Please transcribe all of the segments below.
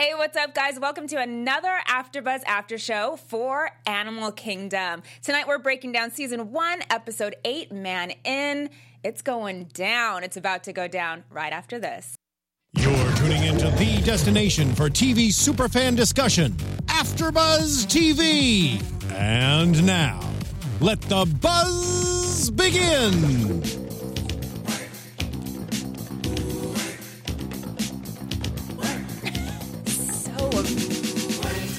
Hey, what's up, guys? Welcome to another AfterBuzz After Show for Animal Kingdom. Tonight we're breaking down season one, episode eight, Man In. It's going down. It's about to go down right after this. You're tuning into the destination for TV superfan discussion, AfterBuzz TV. And now, let the buzz begin.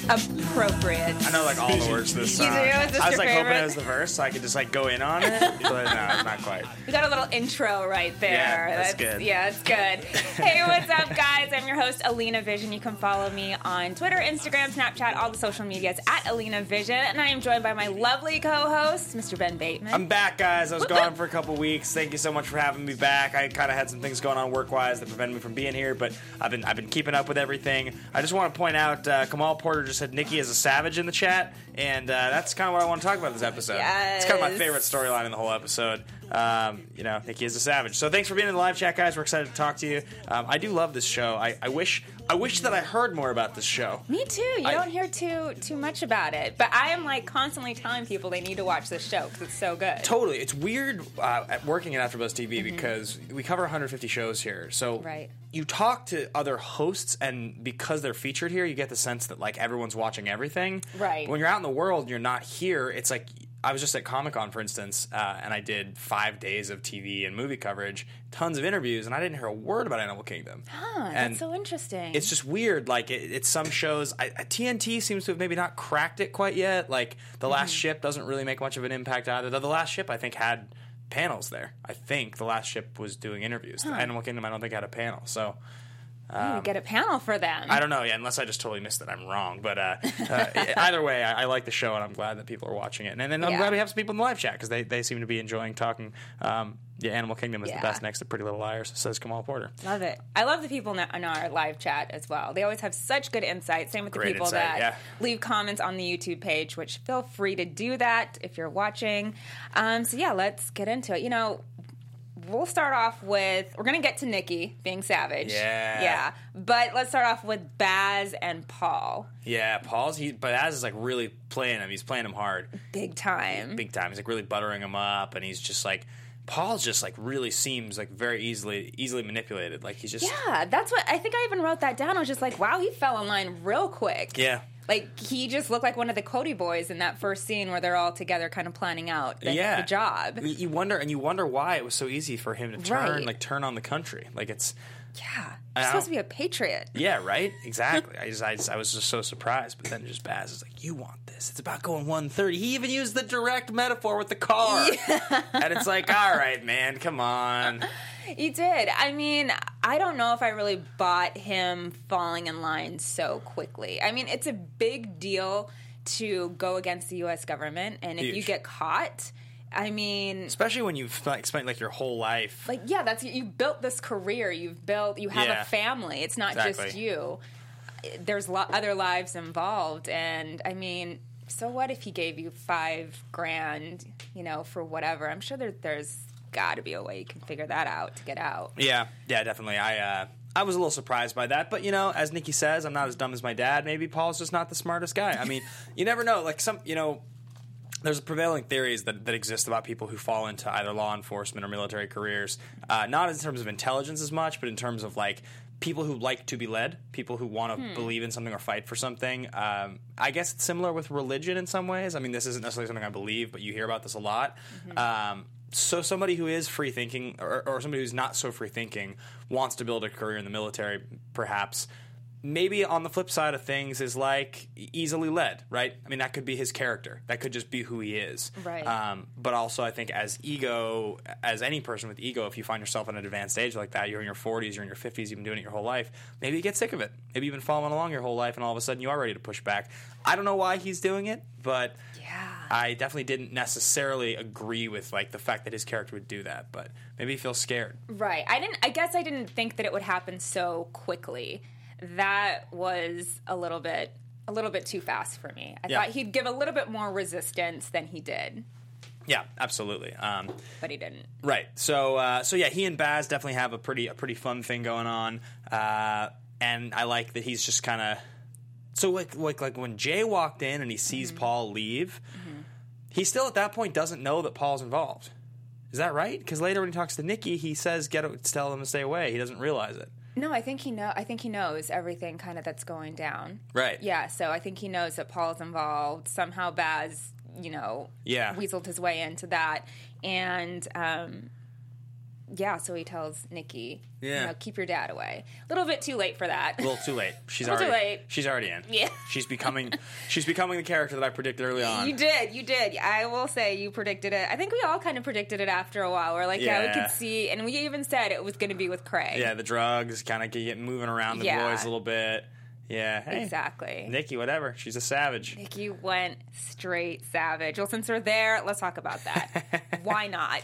Appropriate. I know like all the words to this You do? Is this I was your like hoping it was the verse so I could just like go in on it, but no, not quite. We got a little intro right there. Yeah, that's good. Yeah, it's good. hey, what's up, guys? I'm your host, Alina Vission. You can follow me on Twitter, Instagram, Snapchat, all the social medias at Alina Vission. And I am joined by my lovely co host, Mr. Ben Bateman. I'm back, guys. I was gone for a couple weeks. Thank you so much for having me back. I kind of had some things going on work-wise that prevented me from being here, but I've been I've been keeping up with everything. I just want to point out uh, Kamal Porter just said Nikki is a savage in the chat, and uh, that's kind of what I want to talk about this episode. It's kind of my favorite storyline in the whole episode. Um, you know, Nikki is a savage. So thanks for being in the live chat, guys. We're excited to talk to you. Um, I do love this show. I, I wish I wish that I heard more about this show. Me too. You I- don't hear too too much about it, but I am like constantly telling people they need to watch this show because it's so good. Totally, it's weird uh, at working at AfterBuzz TV because we cover 150 shows here. So Mm-hmm. Right. you talk to other hosts, and because they're featured here, you get the sense that like everyone's watching everything. Right. When you're out in the world, you're not here. It's like I was just at Comic Con, for instance, uh, and I did five days of TV and movie coverage, tons of interviews, and I didn't hear a word about Animal Kingdom. Huh, and that's so interesting. it's just weird. Like it, it's some shows. I, TNT seems to have maybe not cracked it quite yet. Like the Last Mm-hmm. Ship doesn't really make much of an impact either. Though the Last Ship I think had panels there. I think the Last Ship was doing interviews. The Animal Kingdom I don't think had a panel. So Ooh, get a panel for them. I don't know. Yeah, unless I just totally missed it, I'm wrong. But uh, uh, either way, I, I like the show and I'm glad that people are watching it. And, then I'm Yeah. glad we have some people in the live chat because they, they seem to be enjoying talking. Um, yeah, Animal Kingdom is Yeah. the best next to Pretty Little Liars, says Kamal Porter. Love it. I love the people in our- live chat as well. They always have such good insight. Same with the people insight, that yeah. leave comments on the YouTube page, which feel free to do that if you're watching. Um, so yeah, let's get into it. You know, we'll start off with we're gonna get to Nikki being savage. Yeah. yeah. But let's start off with Baz and Paul, Yeah, Paul's he, but Baz is like really playing him. He's playing him hard. big time. big time. He's like really buttering him up, and he's just like Paul's just like really seems like very easily easily manipulated. Like he's just Yeah, that's what I think. I even wrote that down. I was just like, wow, he fell in line real quick. yeah. Like he just looked like one of the Cody boys in that first scene where they're all together, kind of planning out the, yeah, the job. You- wonder, and you wonder why it was so easy for him to turn, Right. like turn on the country. Like it's, Yeah, you're supposed to be a patriot. yeah, right, exactly. I just, I, just, I was just so surprised, but then just Baz is like, "You want this? It's about going 130." He even used the direct metaphor with the car, and it's like, "All right, man, come on." He did. I mean, I don't know if I really bought him falling in line so quickly. I mean, it's a big deal to go against the U.S. government, and if you get caught, I mean, Especially when you've like, spent like your whole life. like yeah, that's you built this career. You've built. You have Yeah. a family. It's not just you. There's lo- other lives involved, and I mean, so what if he gave you five grand? You know, for whatever. I'm sure there, there's got to be a way you can figure that out to get out. Yeah, yeah, definitely. I uh, I was a little surprised by that, but you know, as Nikki says, I'm not as dumb as my dad. Maybe Paul's just not the smartest guy. I mean, you never know. Like some, you know, there's prevailing theories that, that exist about people who fall into either law enforcement or military careers, uh, not in terms of intelligence as much, but in terms of like people who like to be led, people who want to believe in something or fight for something. Um, I guess it's similar with religion in some ways. I mean, this isn't necessarily something I believe, but you hear about this a lot. Um, so somebody who is free thinking, or, or somebody who's not so free thinking, wants to build a career in the military, perhaps maybe on the flip side of things is like easily led, right? I mean, that could be his character. That could just be who he is. Right. Um, but also, I think as ego, as any person with ego, if you find yourself at an advanced age like that, you're in your 40s, you're in your 50s, you've been doing it your whole life. Maybe you get sick of it. Maybe you've been following along your whole life, and all of a sudden you are ready to push back. I don't know why he's doing it, but Yeah. I definitely didn't necessarily agree with like the fact that his character would do that. But maybe he feels scared. Right. I didn't. I guess I didn't think that it would happen so quickly. That was a little bit, a little bit too fast for me. I Yeah. thought he'd give a little bit more resistance than he did, Yeah, absolutely. Um, but he didn't. Right. So uh, so yeah, he and Baz definitely have a pretty a pretty fun thing going on. Uh, and I like that he's just kind of so like like like when Jay walked in and he sees Mm-hmm. Paul leave, he still at that point doesn't know that Paul's involved. Is that right? Because later when he talks to Nikki, he says, "Get to tell them to stay away." He doesn't realize it. No, I think he know. I think he knows everything kind of that's going down. Right. Yeah. So I think he knows that Paul's involved. Somehow Baz, you know, Yeah. weaseled his way into that, and um, yeah. So he tells Nikki, Yeah. you know, keep your dad away. A little bit too late for that. A little too late. She's Little already too late. she's already in. Yeah. She's becoming she's becoming the character that I predicted early on. You did, you did. I will say you predicted it. I think we all kind of predicted it after a while. We're like, yeah, we could see, and we even said it was going to be with Craig. Yeah, the drugs kind of get moving around the Yeah. boys a little bit. Yeah, hey, exactly. Nikki, whatever. She's a savage. Nikki went straight savage. Well, since we're there, let's talk about that. Why not?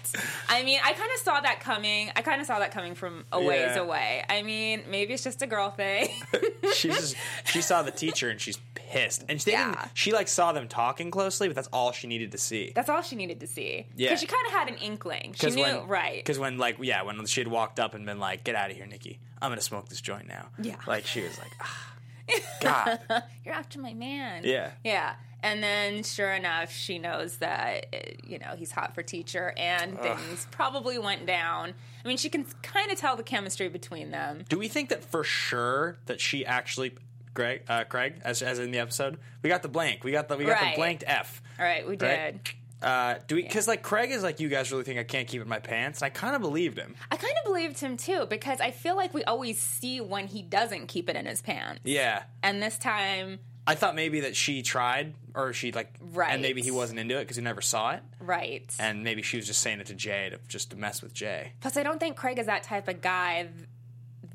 I mean, I kind of saw that coming. I kind of saw that coming from a ways Yeah. away. I mean, maybe it's just a girl thing. She's just, she saw the teacher and she's pissed. And she didn't, Yeah. she like saw them talking closely, but that's all she needed to see. That's all she needed to see. Yeah. Because she kind of had an inkling. She knew, when, right. Because when like yeah, when she had walked up and been like, "Get out of here, Nikki! I'm gonna smoke this joint now." Yeah. like she was like, ah, "God, You're after my man. Yeah. Yeah. And then, sure enough, she knows that you know he's hot for teacher, and things probably went down. I mean, she can kind of tell the chemistry between them. Do we think that for sure that she actually, Greg, uh, Craig, as, as in the episode, we got the blank, we got the we got Right. the blanked F. All right, we Right. Uh, do we? Because like Craig is like, you guys really think I can't keep it in my pants? And I kind of believed him. I kind of believed him too because I feel like we always see when he doesn't keep it in his pants, Yeah, and this time, I thought maybe that she tried, or she like, Right. and maybe he wasn't into it because he never saw it, right? and maybe she was just saying it to Jay to just to mess with Jay. Plus, I don't think Craig is that type of guy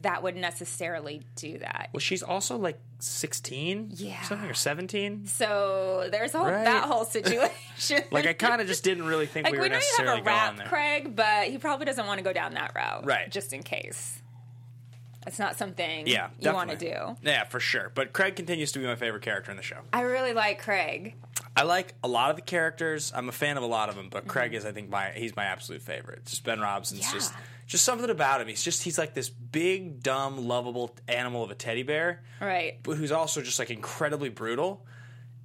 that would necessarily do that. Well, she's also like sixteen, Yeah. something or seventeen. So there's whole, Right. that whole situation. Like I kind of just didn't really think like we we, were know you necessarily have a going rap, there. Craig, but he probably doesn't want to go down that route, Right. Just in case. It's not something Yeah, you want to do. Yeah, for sure. But Craig continues to be my favorite character in the show. I really like Craig. I like a lot of the characters. I'm a fan of a lot of them, but Craig is, I think, my he's my absolute favorite. Just Ben Robson's Yeah. just just something about him. He's just he's like this big, dumb, lovable animal of a teddy bear, Right. but who's also just like incredibly brutal.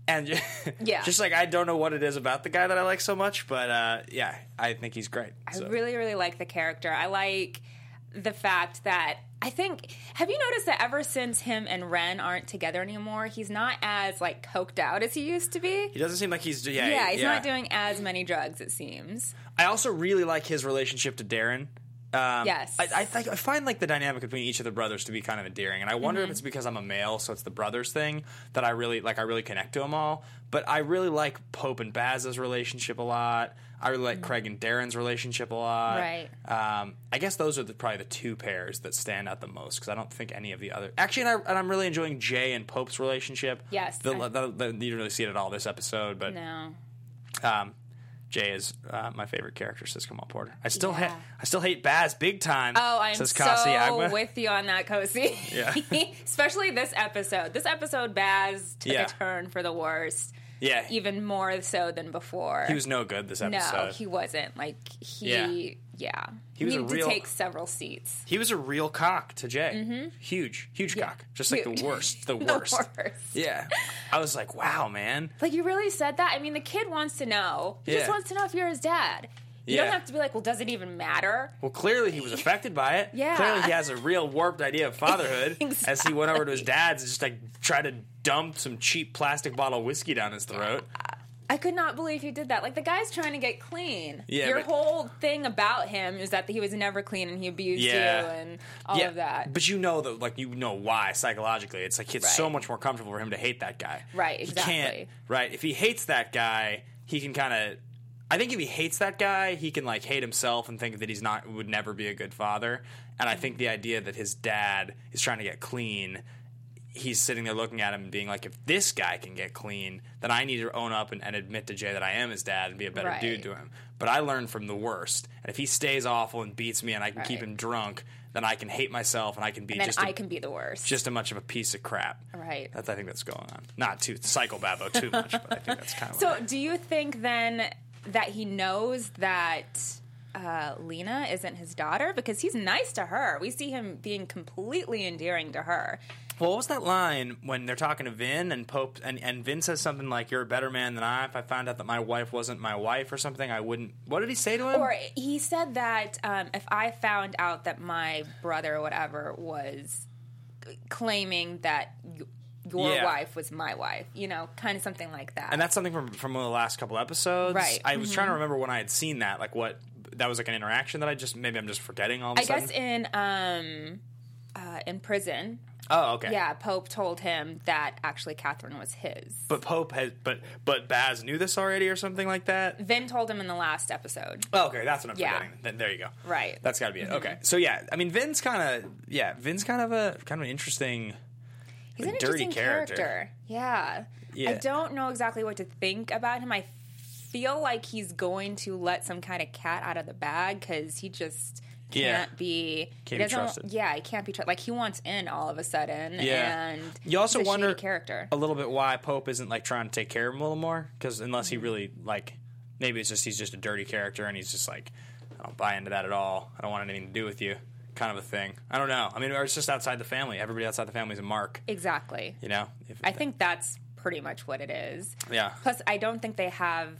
And just, Yeah. just like I don't know what it is about the guy that I like so much, but uh, yeah, I think he's great. So- I really, really like the character. I like the fact that I think. Have you noticed that ever since him and Renn aren't together anymore, he's not as like coked out as he used to be. he doesn't seem like he's yeah Yeah, he's not doing as many drugs. It seems. I also really like his relationship to Darren. Um, Yes. I, I, think, I find like the dynamic between each of the brothers to be kind of endearing, and I wonder Mm-hmm. if it's because I'm a male, so it's the brothers thing that I really like. I really connect to them all, but I really like Pope and Baz's relationship a lot. I really like Craig and Darren's relationship a lot. Mm-hmm. Right. Um, I guess those are the, probably the two pairs that stand out the most because I don't think any of the other. Actually, and, I, and I'm really enjoying Jay and Pope's relationship. Yes, The, I- the, the, you didn't really see it at all this episode, but No. um, Jay is uh, my favorite character, says Kamal Porter. I still Yeah. ha- I still hate Baz big time. Oh, I'm says so Kasi with you on that, Kosi. Yeah. Especially this episode. This episode, Baz took Yeah. a turn for the worst, yeah, even more so than before. he was no good this episode. no, he wasn't. Like he, Yeah. Yeah, He was a needed real- to take several seats. He was a real cock to Jay. Huge, huge Mm-hmm. Yeah. cock. Just like Huge. the worst. The The worst. worst. Yeah. I was like, wow, man. Like you really said that. I mean, the kid wants to know. He just Yeah. wants to know if you're his dad. You Yeah. don't have to be like, well, does it even matter? Well, clearly he was affected by it. Yeah. Clearly he has a real warped idea of fatherhood as he went over to his dad's and just like tried to dump some cheap plastic bottle of whiskey down his throat. I could not believe he did that. Like the guy's trying to get clean. Yeah, Your but- whole thing about him is that he was never clean and he abused Yeah. you and all of that. But you know that, like, you know why psychologically. It's like it's so much more comfortable for him to hate that guy. Right, exactly. right. If he hates that guy, he can kind of. I think if he hates that guy, he can like hate himself and think that he's not would never be a good father. And I think the idea that his dad is trying to get clean. He's sitting there looking at him and being like, if this guy can get clean, then I need to own up and, and admit to Jay that I am his dad and be a better Right. dude to him. But I learned from the worst. And if he stays awful and beats me and I can keep him drunk, then I can hate myself and I can be and just I a, can be the worst. just as much of a piece of crap. Right. That's I think that's going on. Not too psychobabbo too much, but I think that's kind of so do you think then that he knows that uh, Lena isn't his daughter because he's nice to her. We see him being completely endearing to her. Well, what was that line when they're talking to Vin and Pope and, and Vin says something like, You're a better man than I. If I found out that my wife wasn't my wife or something, I wouldn't what did he say to him? Or he said that um, if I found out that my brother or whatever was claiming that your Yeah. wife was my wife, you know, kind of something like that. and that's something from from one of the last couple episodes. Right. I was trying to remember when I had seen that, like what that was like an interaction that I just maybe I'm just forgetting all of a I guess in um, uh, in prison, oh, okay. yeah, Pope told him that actually Catherine was his. But Pope has but but Baz knew this already or something like that. Vin told him in the last episode. Oh, okay, that's what I'm Yeah. forgetting. Then there you go. Right. That's got to be it. Mm-hmm. Okay. So yeah, I mean Vin's kind of yeah, Vin's kind of a kind of an interesting He's an dirty interesting character. character. Yeah. Yeah. I don't know exactly what to think about him. I feel like he's going to let some kind of cat out of the bag because he just Yeah. can't be. Can't be trusted. Yeah, he can't be trusted. Like he wants in all of a sudden. Yeah. And You also wonder character. a little bit why Pope isn't like trying to take care of him a little more because unless Mm-hmm. he really like maybe it's just he's just a dirty character and he's just like I don't buy into that at all. I don't want anything to do with you. Kind of a thing. I don't know. I mean, or it's just outside the family. Everybody outside the family is a mark. Exactly. You know. If, I think that's pretty much what it is. Yeah. Plus, I don't think they have.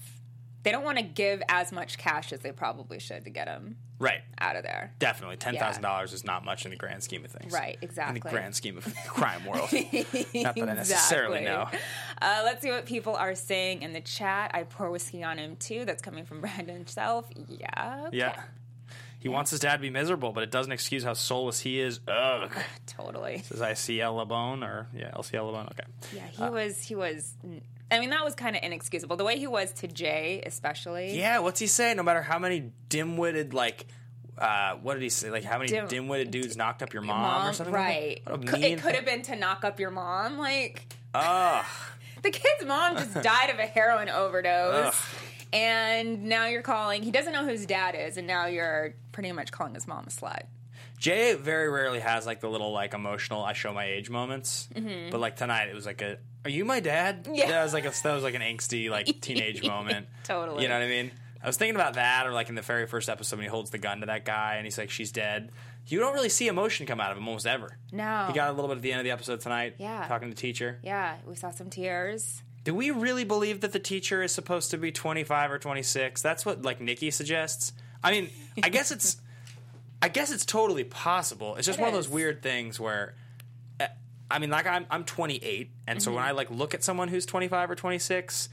They don't want to give as much cash as they probably should to get him Right. out of there. Definitely, ten thousand dollars is not much in the grand scheme of things. Right, exactly. In the grand scheme of the crime world. not that I necessarily Exactly. know. Uh, let's see what people are saying in the chat. I pour whiskey on him too. That's coming from Brandon himself. Yeah. okay. Yeah. He wants his dad to be miserable, but it doesn't excuse how soulless he is. Ugh. Totally. Says I see Labone or yeah, LCL Labone. Okay. Yeah, he was. He was. I mean, that was kind of inexcusable. The way he was to Jay, especially. Yeah, what's he say? No matter how many dim-witted like uh, what did he say? Like how many Dim- dim-witted dudes knocked up your mom, Mom, or something? like right? Mean- it could have been to knock up your mom. Like Ugh. the kid's mom just died of a heroin overdose, Ugh. and now you're calling. He doesn't know who his dad is, and now you're pretty much calling his mom a slut. Jay very rarely has like the little like emotional I show my age moments, but like tonight it was like a Are you my dad? Yeah. that was like a that was like an angsty like teenage moment. Totally. you know what I mean? I was thinking about that, or like in the very first episode when he holds the gun to that guy and he's like, "She's dead." You don't really see emotion come out of him almost ever. No. He got a little bit at the end of the episode tonight. Yeah. talking to the teacher. Yeah, we saw some tears. Do we really believe that the teacher is supposed to be 25 or 26? That's what like Nikki suggests. I mean, I guess it's I guess it's totally possible. It's just It one of those weird things where I mean, like I'm I'm 28 and so when Mm-hmm. I like look at someone who's 25 or 26,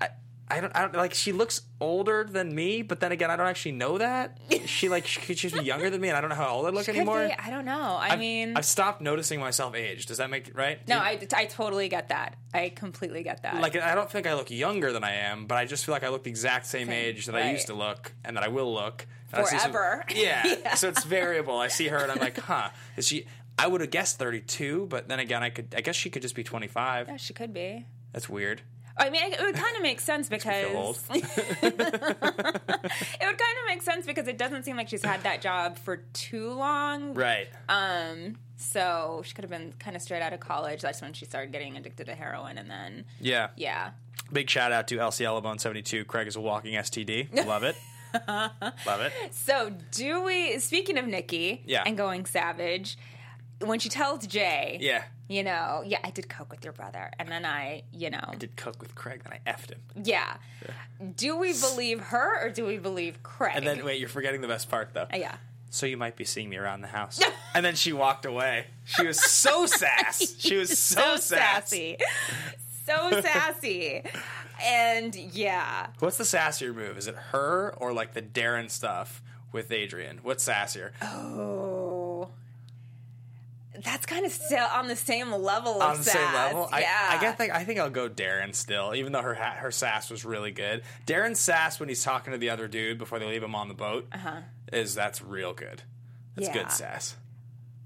I I don't, I don't like she looks older than me, but then again, I don't actually know that. She like she be younger than me and I don't know how old I look Could anymore. be, I don't know. I I've- mean, I've stopped noticing myself age. Does that make right? no, Do- I, I totally get that. I completely get that. like I don't think I look younger than I am, but I just feel like I look the exact same, Same, age that I used to look and that I will look see some- Forever. yeah. So it's variable. I see her and I'm like, huh, is she? I would have guessed 32, but then again, I could. I guess she could just be 25. yeah, she could be. That's weird. I mean, it would kind of make sense because it would kind of make sense because it doesn't seem like she's had that job for too long. Right. Um, so she could have been kind of straight out of college. That's when she started getting addicted to heroin, and then yeah. yeah, Big shout out to LC Elabone 72. Craig is a walking STD. Love it. Love it. So do we? Speaking of Nikki, Yeah. and going savage, when she tells Jay, Yeah. you know, yeah, I did coke with your brother, and then I, you know, I Did cook with Craig, then I effed him. yeah. Do we believe her or do we believe Craig? And then wait, you're forgetting the best part though. Yeah. so you might be seeing me around the house. and then she walked away. She was so sass. She was so, sass. sassy, so sassy, and yeah, What's the sassier move? Is it her or like the Darren stuff with Adrian? What's sassier? oh. That's kind of still on the same level of On the sass. same level, I, yeah. I guess like, I think I'll go Darren still, even though her her sass was really good. Darren's sass when he's talking to the other dude before they leave him on the boat is that's real good. That's Uh-huh. Yeah. good sass.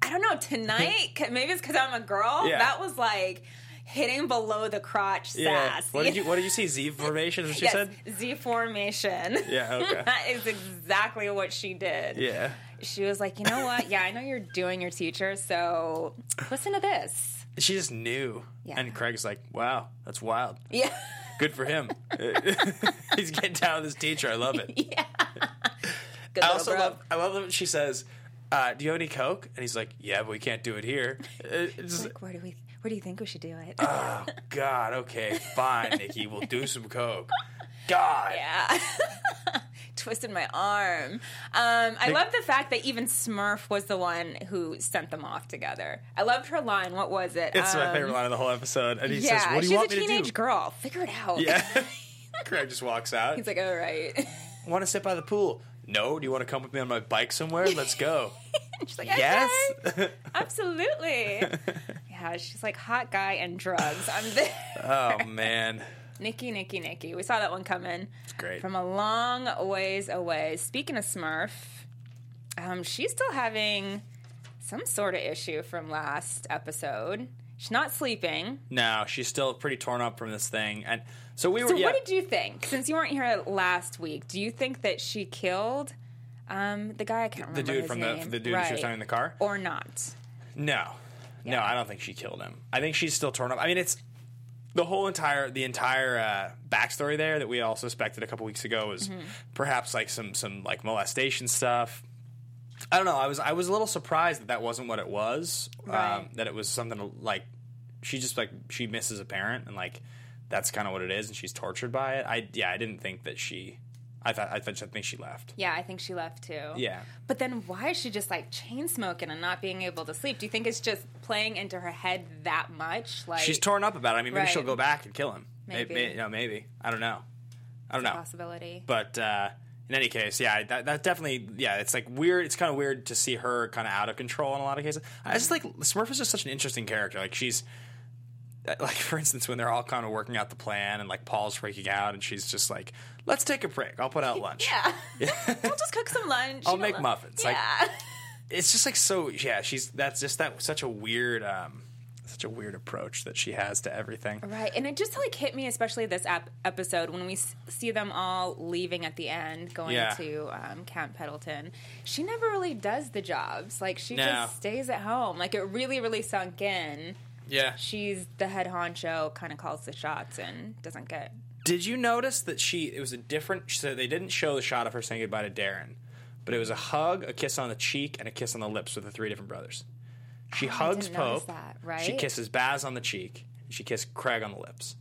I don't know tonight. maybe it's because I'm a girl. Yeah. That was like hitting below the crotch Yeah. sass. What did you What did you see? Z formation? Is what she yes, said. Z formation. Yeah. Okay. that is exactly what she did. Yeah. She was like, you know what? Yeah, I know you're doing your teacher, so listen to this. She just knew. Yeah. And Craig's like, "Wow, that's wild. Yeah. Good for him. He's getting down with his teacher. I love it." Yeah. Good I also bro. love. I love that she says, uh, "Do you have any coke?" And he's like, "Yeah, but we can't do it here." It's Like, where do we? Where do you think we should do it? oh God. Okay, fine, Nikki. We'll do some coke. God. yeah. Twisted my arm. Um, I love the fact that even Smurf was the one who sent them off together. I loved her line. What was it? It's my Um, favorite line of the whole episode. And he Yeah, says, "What do you want me to do?" She's a teenage girl. Figure it out. Yeah. Craig just walks out. He's like, all right. want to sit by the pool? No. Do you want to come with me on my bike somewhere? Let's go. She's like, yes. okay, absolutely. yeah, she's like hot guy and drugs. I'm there. oh man. Nikki, Nikki, Nikki. We saw that one coming. It's great. From a long ways away. Speaking of Smurf, um, she's still having some sort of issue from last episode. She's not sleeping. No, she's still pretty torn up from this thing, and so we were. So, yeah, what did you think? Since you weren't here last week, do you think that she killed um, the guy? I can't the remember dude his from name. the the dude who she was talking in the car? or not? No, no, I don't think she killed him. I think she's still torn up. I mean, it's the whole entire the entire uh, backstory there that we all suspected a couple weeks ago was Mm-hmm. perhaps like some some like molestation stuff. I don't know. I was I was a little surprised that that wasn't what it was. Um, that it was something like she just like she misses a parent and like that's kind of what it is, and she's tortured by it. I yeah, I didn't think that she. I thought I thought I think she left. Yeah, I think she left too. Yeah. But then why is she just like chain smoking and not being able to sleep? Do you think it's just playing into her head that much? Like She's torn up about it. I mean, maybe Right. she'll go back and kill him. Maybe. Maybe, you know, maybe. I don't know. I don't know. possibility. But uh, in any case, yeah, that, that definitely, yeah, it's like weird. It's kind of weird to see her kind of out of control in a lot of cases. I just like Smurf is just such an interesting character. Like she's, like for instance, when they're all kind of working out the plan, and like Paul's freaking out, and she's just like, "Let's take a break. I'll put out lunch." Yeah. I'll just cook some lunch. I'll make let- muffins. Like- Yeah. It's just like so. Yeah, she's that's just that such a weird, um, such a weird approach that she has to everything. Right, and it just like hit me, especially this ep- episode when we s- see them all leaving at the end, going Yeah. to um, Camp Pendleton. She never really does the jobs; like she No. just stays at home. Like it really, really sunk in. Yeah. She's the head honcho, kind of calls the shots, and doesn't get. Did you notice that she? It was a different. So they didn't show the shot of her saying goodbye to Darren, but it was a hug, a kiss on the cheek, and a kiss on the lips with the three different brothers. She ah, hugs didn't Pope. that, She kisses Baz on the cheek. And she kissed Craig on the lips.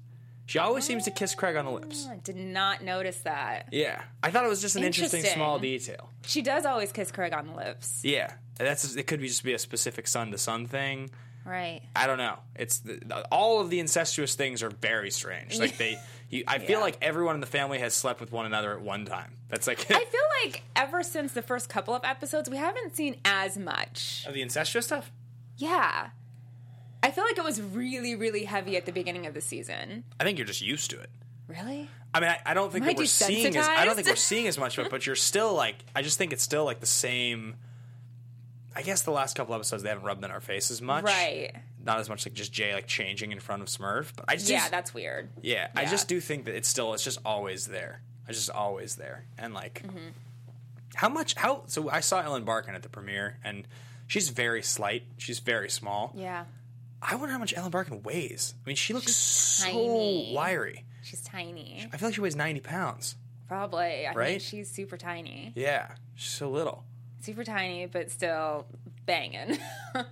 She always seems to kiss Craig on the lips. I did not notice that. Yeah, I thought it was just an interesting, Interesting. small detail. She does always kiss Craig on the lips. Yeah, that's it. Could be just be a specific son to son thing. Right. I don't know. It's the, all of the incestuous things are very strange. Like they, you, I feel Yeah. like everyone in the family has slept with one another at one time. That's like I feel like ever since the first couple of episodes, we haven't seen as much. of the incestuous stuff. Yeah. I feel like it was really, really heavy at the beginning of the season. I think you're just used to it. Really? I mean, I, I don't think that we're seeing as I don't think we're seeing as much of it, but you're still like I just think it's still like the same. I guess the last couple episodes they haven't rubbed in our face as much, Right. Not as much like just Jay like changing in front of Smurf, but I just Yeah, that's weird. yeah, I just do think that it's still it's just always there. It's just always there, and like Mm-hmm. how much how so I saw Ellen Barkin at the premiere, and she's very slight, she's very small. Yeah. I wonder how much Ellen Barkin weighs. I mean, she looks so tiny. wiry. She's tiny. I feel like she weighs ninety pounds. Probably. I Right? think she's super tiny. Yeah, she's so little. Super tiny, but still banging.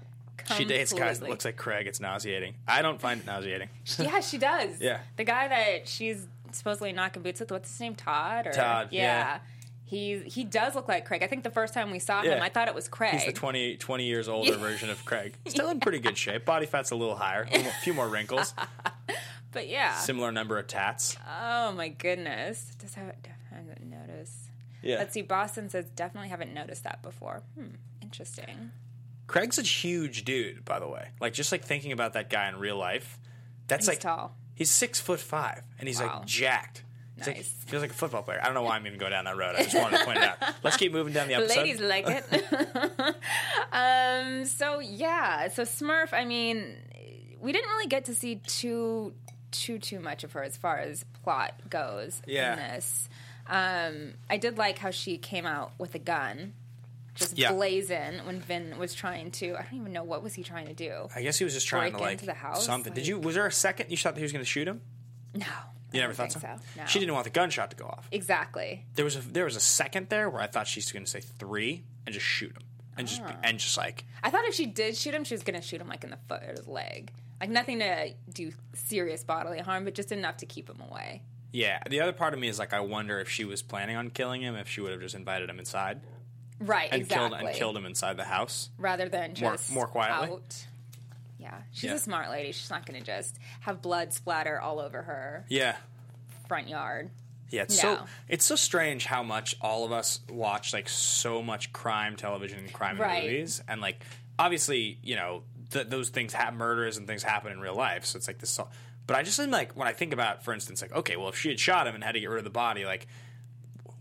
She dates guys that looks like Craig. It's nauseating. I don't find it nauseating. yeah, she does. Yeah. The guy that she's supposedly knocking boots with, what's his name? Todd? Or, Todd, yeah. He, he does look like Craig. I think the first time we saw him, Yeah. I thought it was Craig. He's the 20, 20 years older version of Craig. Still in pretty good shape. Body fat's a little higher. A few more- few more wrinkles. but yeah. Similar number of tats. Oh my goodness. Does have. Yeah. Let's see. Boston says definitely haven't noticed that before. Hmm. Interesting. Craig's a huge dude, by the way. Like just like thinking about that guy in real life. That's He's like tall. He's six foot five, and he's Wow. like jacked. He's like, Nice. feels like a football player. I don't know why I'm even going down that road. I just wanted to point it out. Let's keep moving down the episode. The episode. ladies like it. um. So yeah. So Smurf. I mean, we didn't really get to see too too too much of her as far as plot goes Yeah. in this. Um. I did like how she came out with a gun. Just Yeah. blazing when Vin was trying to. I don't even know what was he trying to do. I guess he was just trying Break to like into the house, something. Did you? Was there a second you thought that he was going to shoot him? No, You never don't thought so? think so, no. She didn't want the gunshot to go off. Exactly. There was a there was a second there where I thought she's going to say three and just shoot him and just Ah. and just like I thought if she did shoot him, she was going to shoot him like in the foot or the leg. Like nothing to do serious bodily harm, but just enough to keep him away. Yeah. The other part of me is like I wonder if she was planning on killing him if she would have just invited him inside Right, and exactly. killed and killed him inside the house. rather than More- just more quietly? Out. Yeah, she's Yeah. a smart lady. She's not going to just have blood splatter all over her Yeah. front yard. Yeah, it's so it's so strange how much all of us watch like so much crime television and crime Right. movies, and like obviously you know th- those things have murders and things happen in real life, so it's like this. But I just am like when I think about, for instance, like okay, well if she had shot him and had to get rid of the body, like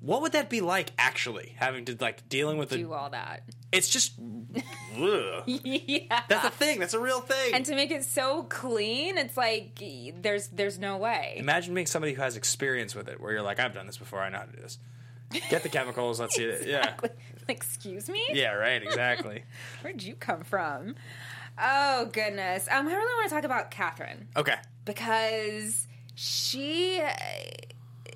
what would that be like actually having to like dealing with the? Do all that. It's just yeah. that's a thing. That's a real thing. and to make it so clean, it's like there's there's no way. Imagine being somebody who has experience with it, where you're like, I've done this before, I know how to do this. Get the chemicals, let's see it. Yeah. Like, excuse me? Yeah, right, exactly. Where'd you come from? Oh goodness. Um, I really want to talk about Catherine Okay. Because she uh,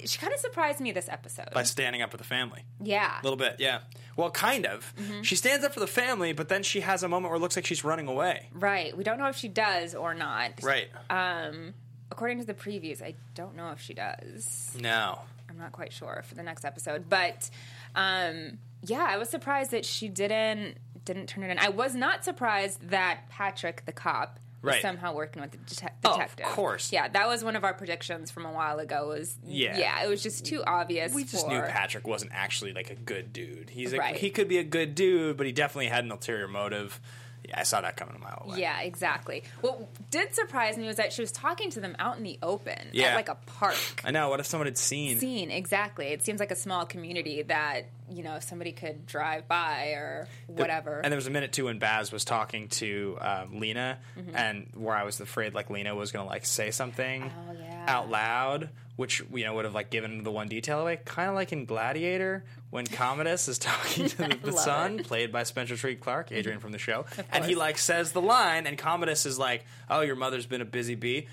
she kind of surprised me this episode. By standing up for the family. yeah. A little bit, yeah. Well, kind of. Mm-hmm. She stands up for the family, but then she has a moment where it looks like she's running away. Right. We don't know if she does or not. Right. Um, according to the previews, I don't know if she does. no. I'm not quite sure for the next episode, but um, yeah, I was surprised that she didn't didn't turn it in. I was not surprised that Patrick, the cop, Right. somehow working with the detective. Oh, of course. yeah, that was one of our predictions from a while ago. Was Yeah. yeah, it was just too obvious. We just for, knew Patrick wasn't actually like a good dude. He's like, Right. he could be a good dude, but he definitely had an ulterior motive. Yeah, I saw that coming a mile away. Yeah, exactly. What did surprise me was that she was talking to them out in the open Yeah. at like a park. I know. What if someone had seen? Seen exactly it seems like a small community that you know if somebody could drive by or whatever And there was a minute too when Baz was talking to um, Lena, Mm-hmm. and where I was afraid like Lena was gonna like say something Oh, yeah. out loud, which you know would have like given the one detail away, kind of like in Gladiator when Commodus is talking to the, the son, it. Mm-hmm. played by Spencer Treat Clark, Adrian from the show, and he like says the line, and Commodus is like, "Oh, your mother's been a busy bee."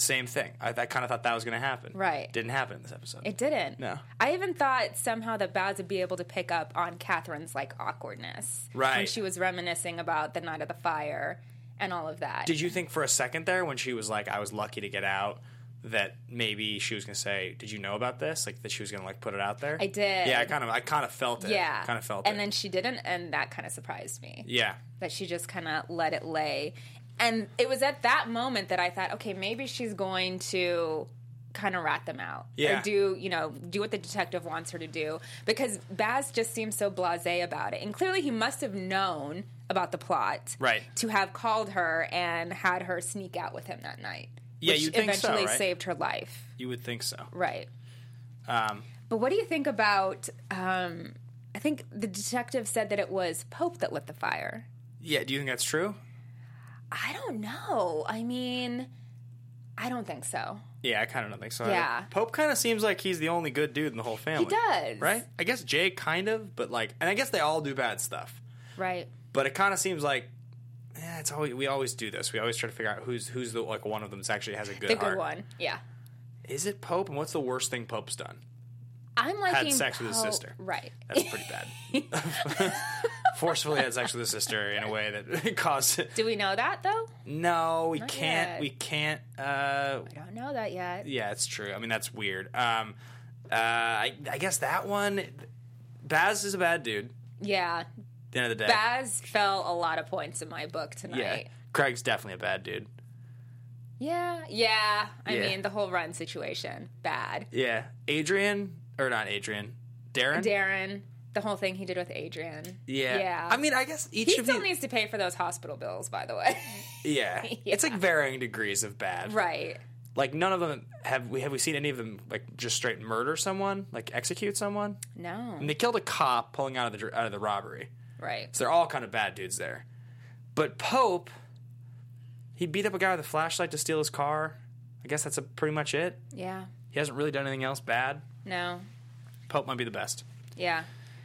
Same thing. I, I kind of thought that was going to happen. Right. Didn't happen in this episode. it didn't No. i even thought somehow that baz would be able to pick up on catherine's like awkwardness Right. when she was reminiscing about the night of the fire and all of that Did you think for a second there when she was like, "I was lucky to get out"? That maybe she was gonna say, "Did you know about this?" Like that she was gonna like put it out there. I did. Yeah, I kind of, I kind of felt it. yeah kind of felt and it. And then she didn't and that kind of surprised me yeah, that she just kind of let it lay. And it was at that moment that I thought, okay, maybe she's going to kind of rat them out Yeah. or do you know do what the detective wants her to do because Baz just seems so blasé about it and clearly he must have known about the plot Right. to have called her and had her sneak out with him that night Yeah, which you'd think so, eventually right? saved her life you would think so. right Um, but what do you think about um, I think the detective said that it was Pope that lit the fire yeah, do you think that's true? I don't know. I mean, I don't think so. Yeah, I kind of don't think so. Yeah. Pope kind of seems like he's the only good dude in the whole family. He does. right? I guess Jay kind of, but like, and I guess they all do bad stuff. Right. But it kind of seems like. Yeah, it's always we always do this. We always try to figure out who's who's the like one of them that actually has a good The heart. good one. Yeah. Is it Pope? And what's the worst thing Pope's done? I'm liking sex with his sister. Right. That's pretty bad. Forcefully had sex with his sister in a way that caused. It. Do we know that though? No, we Not can't. yet. We can't. Uh, I don't know that yet. yeah, it's true. I mean, that's weird. Um, uh, I, I guess that one. Baz is a bad dude. At Yeah. the end of the day, Baz fell a lot of points in my book tonight. yeah. tonight. Craig's definitely a bad dude. Yeah. Yeah. I Yeah. mean, the whole run situation, bad. Yeah, Adrian or not Adrian, Darren. Darren, the whole thing he did with Adrian. yeah, Yeah. I mean, I guess each he of still needs to pay for those hospital bills, by the way. yeah. it's like varying degrees of bad. right. Like none of them have we have we seen any of them like just straight murder someone, like execute someone. No. And they killed a cop pulling out of the out of the robbery. Right. So they're all kind of bad dudes there. But Pope, he beat up a guy with a flashlight to steal his car. I guess that's a, pretty much it. Yeah. He hasn't really done anything else bad. No. Pope might be the best. Yeah.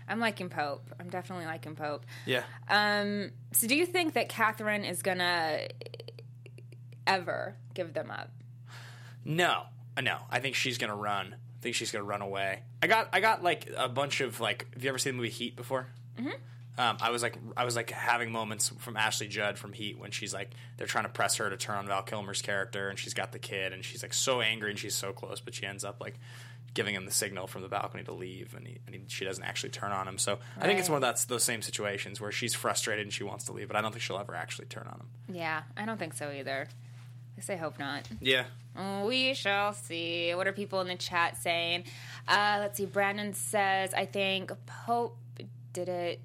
I'm liking Pope. I'm definitely liking Pope. Yeah. Um, so do you think that Catherine is gonna ever give them up? No. Uh, No, I think she's gonna run. I think she's gonna run away. I got I got like a bunch of like. Have you ever seen the movie Heat before? Mm-hmm. Um, I was like I was like having moments from Ashley Judd from Heat when she's like they're trying to press her to turn on Val Kilmer's character and she's got the kid and she's like so angry and she's so close but she ends up like giving him the signal from the balcony to leave and, he, and he, she doesn't actually turn on him. So I think it's one of that's those same situations where she's frustrated and she wants to leave but I don't think she'll ever actually turn on him. Yeah, I don't think so either. I say hope not. Yeah. We shall see. What are people in the chat saying? Uh, let's see. Brandon says, I think Pope did it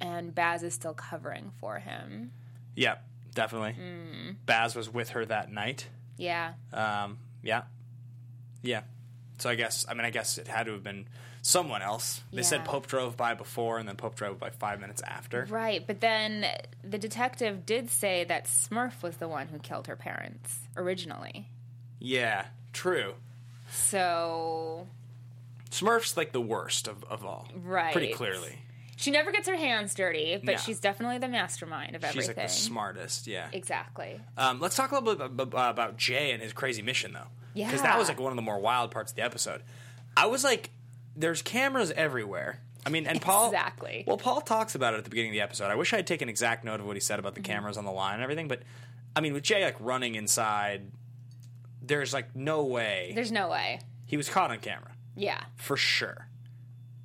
and Baz is still covering for him. Yeah, definitely. Baz was with her that night. Yeah. Um, yeah, yeah. So I guess I mean I guess it had to have been someone else. They said Pope drove by before, and then Pope drove by five minutes after. Right. But then the detective did say that Smurf was the one who killed her parents originally. Yeah, true. So, Smurf's like the worst of, of all. Right. Pretty clearly. she never gets her hands dirty, but No. she's definitely the mastermind of everything. She's like the smartest. Yeah. Exactly. Um, let's talk a little bit about- about Jay and his crazy mission, though. Because that was like one of the more wild parts of the episode. I was like, there's cameras everywhere. I mean, and Paul. Exactly. Well, Paul talks about it at the beginning of the episode. I wish I had taken exact note of what he said about the Mm-hmm. cameras on the line and everything. But I mean, with Jay like running inside, there's like no way There's no way. he was caught on camera Yeah. for sure.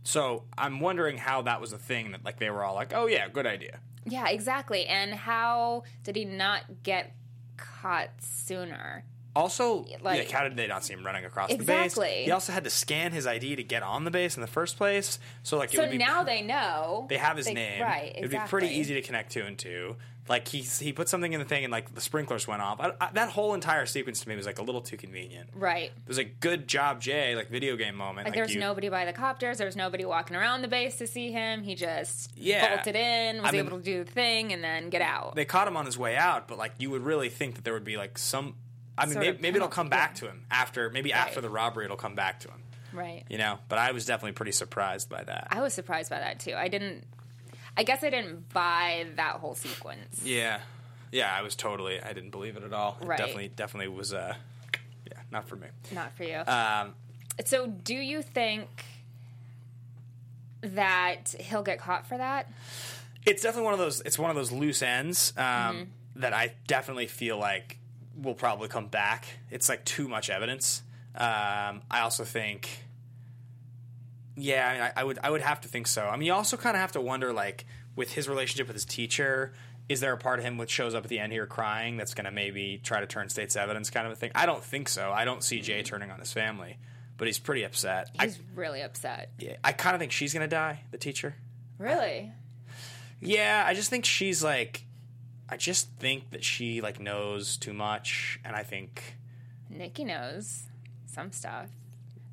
So I'm wondering how that was a thing that like they were all like, oh yeah, good idea. Yeah, exactly. And how did he not get caught sooner? Also, Like- like, how did they not see him running across the Exactly. base? He also had to scan his ID to get on the base in the first place. So like, it So would be now they know. they have his They- name. Right, It would be pretty easy to connect two and two. Like he he put something in the thing and like the sprinklers went off. I, I, that whole entire sequence to me was like a little too convenient. Right. It was a good job, Jay, like video game moment. Like, there was you- nobody by the copters. There was nobody walking around the base to see him. He just Yeah. bolted in, was I mean- able to do the thing, and then get out. They caught him on his way out, but like you would really think that there would be like some. I mean, maybe, maybe it'll come back to him after. Maybe Right. after the robbery, it'll come back to him. right. You know, but I was definitely pretty surprised by that. I was surprised by that too. I didn't. I guess I didn't buy that whole sequence. Yeah, yeah, I was totally. I didn't believe it at all. It definitely, definitely was. Uh, yeah, not for me. Not for you. Um, so, do you think that he'll get caught for that? it's definitely one of those. It's one of those loose ends um, Mm-hmm. that I definitely feel like will probably come back. It's like too much evidence. Um, I also think. Yeah, I, mean, I, I would. I would have to think so. I mean, you also kind of have to wonder, like, with his relationship with his teacher, is there a part of him which shows up at the end here crying that's going to maybe try to turn state's evidence, kind of a thing? I don't think so. I don't see Jay turning on his family, but he's pretty upset. I, He's really upset. yeah, I kind of think she's going to die, the teacher. Really? Yeah, I just think she's like I just think that she like knows too much and I think Nikki knows some stuff.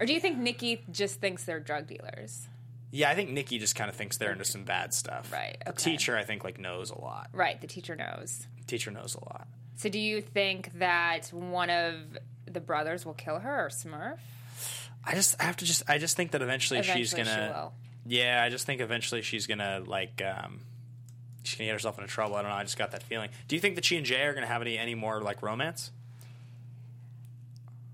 Or do you think Nikki just thinks they're drug dealers? yeah, I think Nikki just kind of thinks they're into some bad stuff. Right, The teacher I think like knows a lot. Right, the teacher knows. The teacher knows a lot. So do you think that one of the brothers will kill her or Smurf? I just I have to just I just think that eventually, she's Eventually going she to will. Yeah, I just think eventually she's going to like um she's to get herself into trouble. I don't know. I just got that feeling. Do you think that she and Jay are going to have any any more like romance?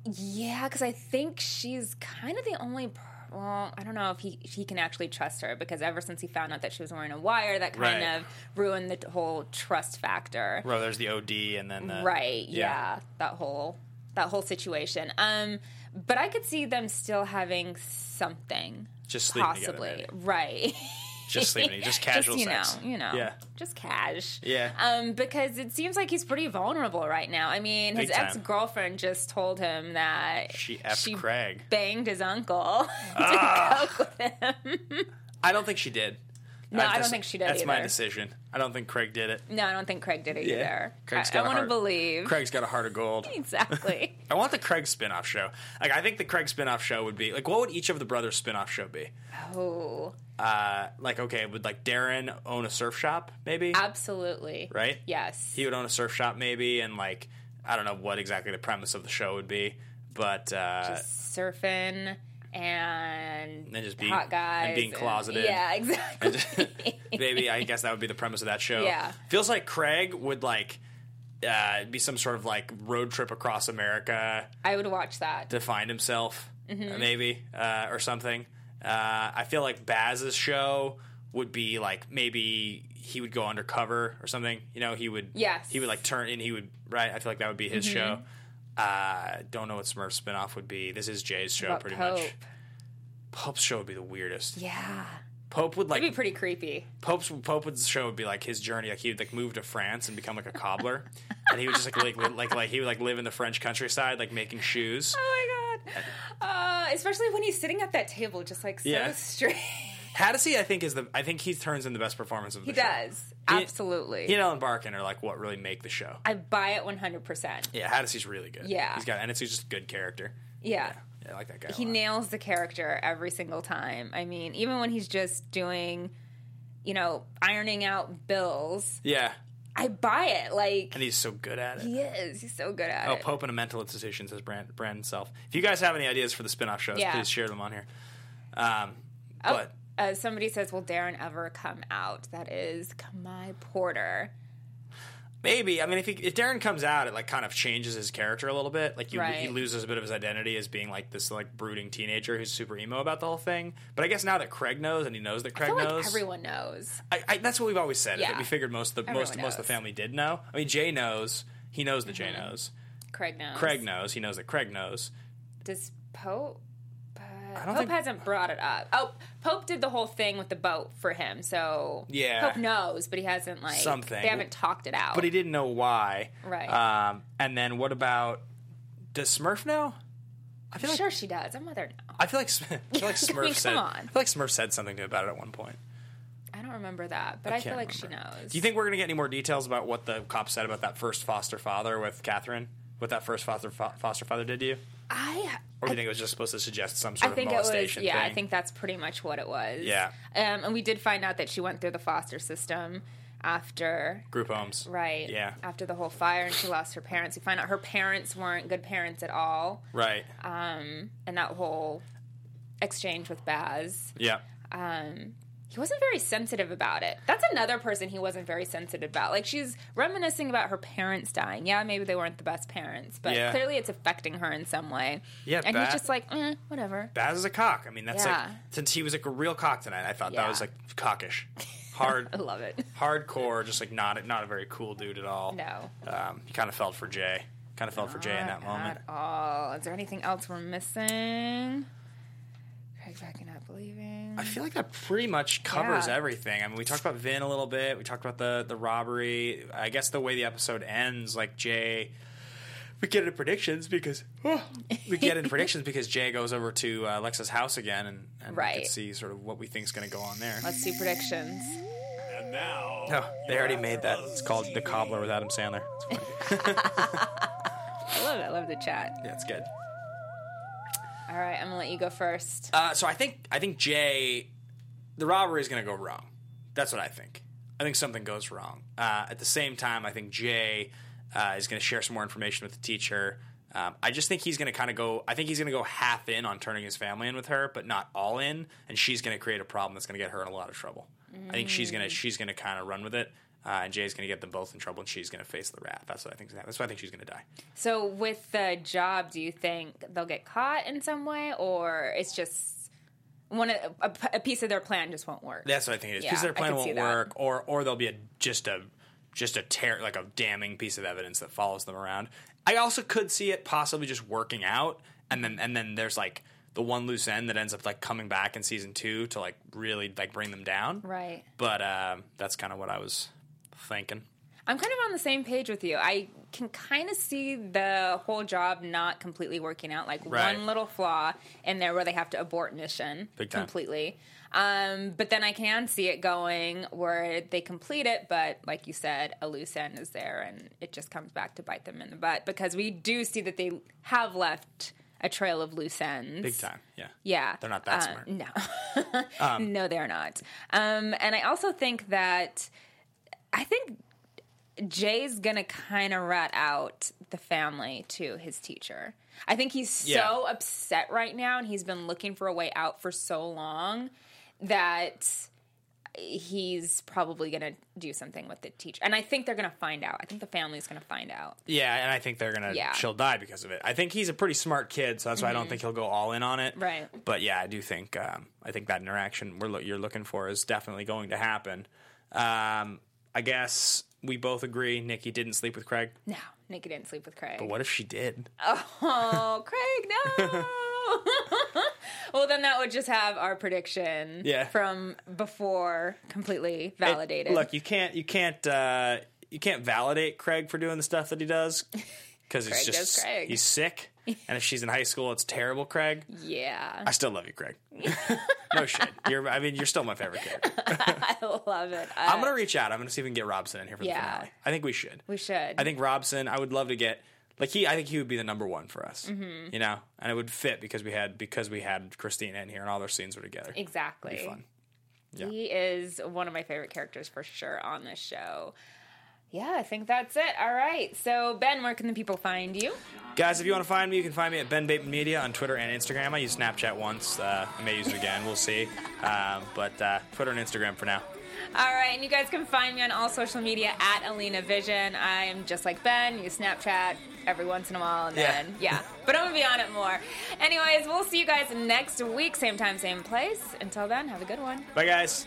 Yeah, because I think she's kind of the only. per- Well, I don't know if he he can actually trust her because ever since he found out that she was wearing a wire, that kind Right. of ruined the whole trust factor. Well, there's the OD and then the right? Yeah. that whole that whole situation. Um, but I could see them still having something. Just sleeping together, possibly, maybe. right? Just sleeping, just casual just, you sex. know, you know, Yeah. just cash. Yeah. Um, because it seems like he's pretty vulnerable right now. I mean, his Big ex girlfriend just told him that She effed Craig. banged his uncle Ah. to coke with him. I don't think she did. No, I don't think she did either. That's my decision. I don't think Craig did it. no, I don't think Craig did it Yeah. either. Craig's I, got a want to believe. Craig's got a heart of gold. Exactly. I want the Craig spin-off show. Like I think the Craig spin-off show would be like what would each of the brothers spin-off show be? oh, Uh like okay, would like Darren own a surf shop maybe? absolutely. Right? Yes. He would own a surf shop maybe and like I don't know what exactly the premise of the show would be, but uh Surfing and, And just being- hot guys and being closeted. yeah, exactly. just- maybe I guess that would be the premise of that show. Yeah. Feels like Craig would like uh, it'd be some sort of like road trip across America I would watch that. to find himself, Mm-hmm. uh, maybe uh, or something. Uh, I feel like Baz's show would be like maybe he would go undercover or something. You know, he would Yes. he would like turn and he would right. I feel like that would be his Mm-hmm. show. Uh, don't know what Smurf spinoff would be. This is Jay's show, About pretty Pope. much. Pope's show would be the weirdest. Yeah. Pope would like It'd be pretty creepy. Pope's Pope's show would be like his journey. Like he would like move to France and become like a cobbler, and he would just like like li- like like he would like live in the French countryside, like making shoes. Oh my god. Uh, especially when he's sitting at that table, just like so Yeah. straight. Hatosy, I think is the I think he turns in the best performance of the show. He show. does. He- Absolutely. He and Ellen Barkin are like what really make the show. I buy it 100%. Yeah, Hatosy's really good. Yeah. he's got and it's just a good character. Yeah. Yeah, I like that guy. He nails the character every single time. I mean, even when he's just doing, you know, ironing out bills, Yeah, I buy it. Like, and he's so good at it. he is. He's so good at Oh, it. Oh, Pope in a mental institution says Brand Brandon Self. If you guys have any ideas for the spin-off shows, Yeah. please share them on here. Um, Oh, but uh, somebody says, "Will Deran ever come out?" That is Kamai Porter. Maybe. I mean, if, he, if Deran comes out, it like kind of changes his character a little bit. Like you, he loses a bit of his identity as being like this like brooding teenager who's super emo about the whole thing. But I guess now that Craig knows and he knows that Craig feel like knows, everyone knows. I, I, that's what we've always said. Yeah. we figured most of the most Everyone most of the family did know. I mean, Jay knows. He knows that Jay mm-hmm. knows. Craig knows. Craig knows. He knows that Craig knows. Does Pope? Don't Pope think- hasn't brought it up. Oh, Pope did the whole thing with the boat for him, so Yeah. Pope knows, but he hasn't like Something. They haven't talked it out. But he didn't know why. Right. Um, and then what about? Does Smurf know? I feel like sure she does. A mother no. I feel like Sm- I feel like I Smurf mean, said. on. I feel like Smurf said something to him about it at one point. I don't remember that, but I, feel can't like she knows. Do you think we're gonna get any more details about what the cop said about that first foster father with Catherine? What that first foster foster father did to you? I? Or do you think it was just supposed to suggest some sort I think of it was. Yeah, thing? I think that's pretty much what it was. Yeah. Um, and we did find out that she went through the foster system after group homes. Right. Yeah. After the whole fire and she lost her parents. We find out her parents weren't good parents at all. Right. Um, and that whole exchange with Baz. yeah. Um, he wasn't very sensitive about it. That's another person he wasn't very sensitive about. Like she's reminiscing about her parents dying. Yeah, maybe they weren't the best parents, but Yeah. clearly it's affecting her in some way. Yeah, and Baz- he's just like, eh, whatever. Baz is a cock. I mean, that's Yeah. like since he was like a real cock tonight. I thought that was like cockish, hard, I love it. hardcore. Just like not not a very cool dude at all. No. Um, you kind of felt for Jay. Kind of felt for Jay in that moment. At all. Is there anything else we're missing? Craig backing up, leaving. I feel like that pretty much covers Yeah. everything. I mean, we talked about Vin a little bit. We talked about the the robbery. I guess the way the episode ends, like Jay, we get into predictions because oh, we get into predictions because Jay goes over to uh, Alexa's house again, and, and we Right. can see sort of what we think is going to go on there. Let's see predictions. And now, No, they already made that. It's called The Cobbler with Adam Sandler. It's funny. I love it. I love the chat. Yeah, it's good. All right, I'm gonna let you go first. Uh, so I think I think Jay, the robbery is to go wrong. That's what I think. I think something goes wrong. Uh, at the same time, I think Jay uh, is to share some more information with the teacher. Um, I just think he's going to kind of go. I think he's going to go half in on turning his family in with her, but not all in. And she's going to create a problem that's going to get her in a lot of trouble. I think she's going to she's going to kind of run with it. Uh, and Jay's going to get them both in trouble, and she's going to face the wrath. That's what I think. That's why I think she's going to die. So, with the job, do you think they'll get caught in some way, or it's just one a, a piece of their plan just won't work? That's what I think it is. Yeah, Because their plan won't work, or or there'll be a just a just a tear like a damning piece of evidence that follows them around. I also could see it possibly just working out, and then and then there's like the one loose end that ends up like coming back in season two to like really like bring them down. Right. But um, that's kind of what I was thinking. I'm kind of on the same page with you. I can kind of see the whole job not completely working out. Like Right. one little flaw in there where they have to abort mission Big time. completely. Um, but then I can see it going where they complete it, but like you said, a loose end is there and it just comes back to bite them in the butt because we do see that they have left a trail of loose ends. Big time, yeah. Yeah. They're not that Uh, smart. No. no, they're not. Um, and I also think that I think Jay's to kind of rat out the family to his teacher. I think he's so Yeah. upset right now and he's been looking for a way out for so long that he's probably to do something with the teacher. And I think they're to find out. I think the family's to find out. Yeah, and I think they're gonna Yeah. she'll die because of it. I think he's a pretty smart kid, so that's why I don't think he'll go all in on it. Mm-hmm. Right. But yeah, I do think um, I think that interaction we're lo- you're looking for is definitely going to happen. Um, I guess we both agree Nikki didn't sleep with Craig. No, Nikki didn't sleep with Craig. But what if she did? Oh, Craig, no. well, then that would just have our prediction Yeah. from before completely It- validated. look, you can't you can't uh, you can't validate Craig for doing the stuff that he does because he's just Craig. he's sick. and if she's in high school, it's terrible, Craig. yeah, I still love you, Craig. no shit. You're I mean you're still my favorite character. I love it. I'm Uh, gonna reach out. I'm gonna see if we can get Robson in here for Yeah. the finale. I think we should. we should. I think Robson. I would love to get like he. I think he would be the number one for us. Mm-hmm. You know, and it would fit because we had because we had Christina in here and all their scenes were together. exactly. Fun. Yeah. He is one of my favorite characters for sure on this show. Yeah, I think that's it. All right. So, Ben, where can the people find you? Guys, if you want to find me, you can find me at Ben Bateman Media on Twitter and Instagram. I used Snapchat once. Uh, I may use it again. We'll see. Um, but uh, Twitter and Instagram for now. All right, and you guys can find me on all social media at Alina Vission. I am just like Ben, use Snapchat every once in a while, and Yeah. then yeah, but I'm gonna be on it more. Anyways, we'll see you guys next week, same time, same place. Until then, have a good one. Bye, guys.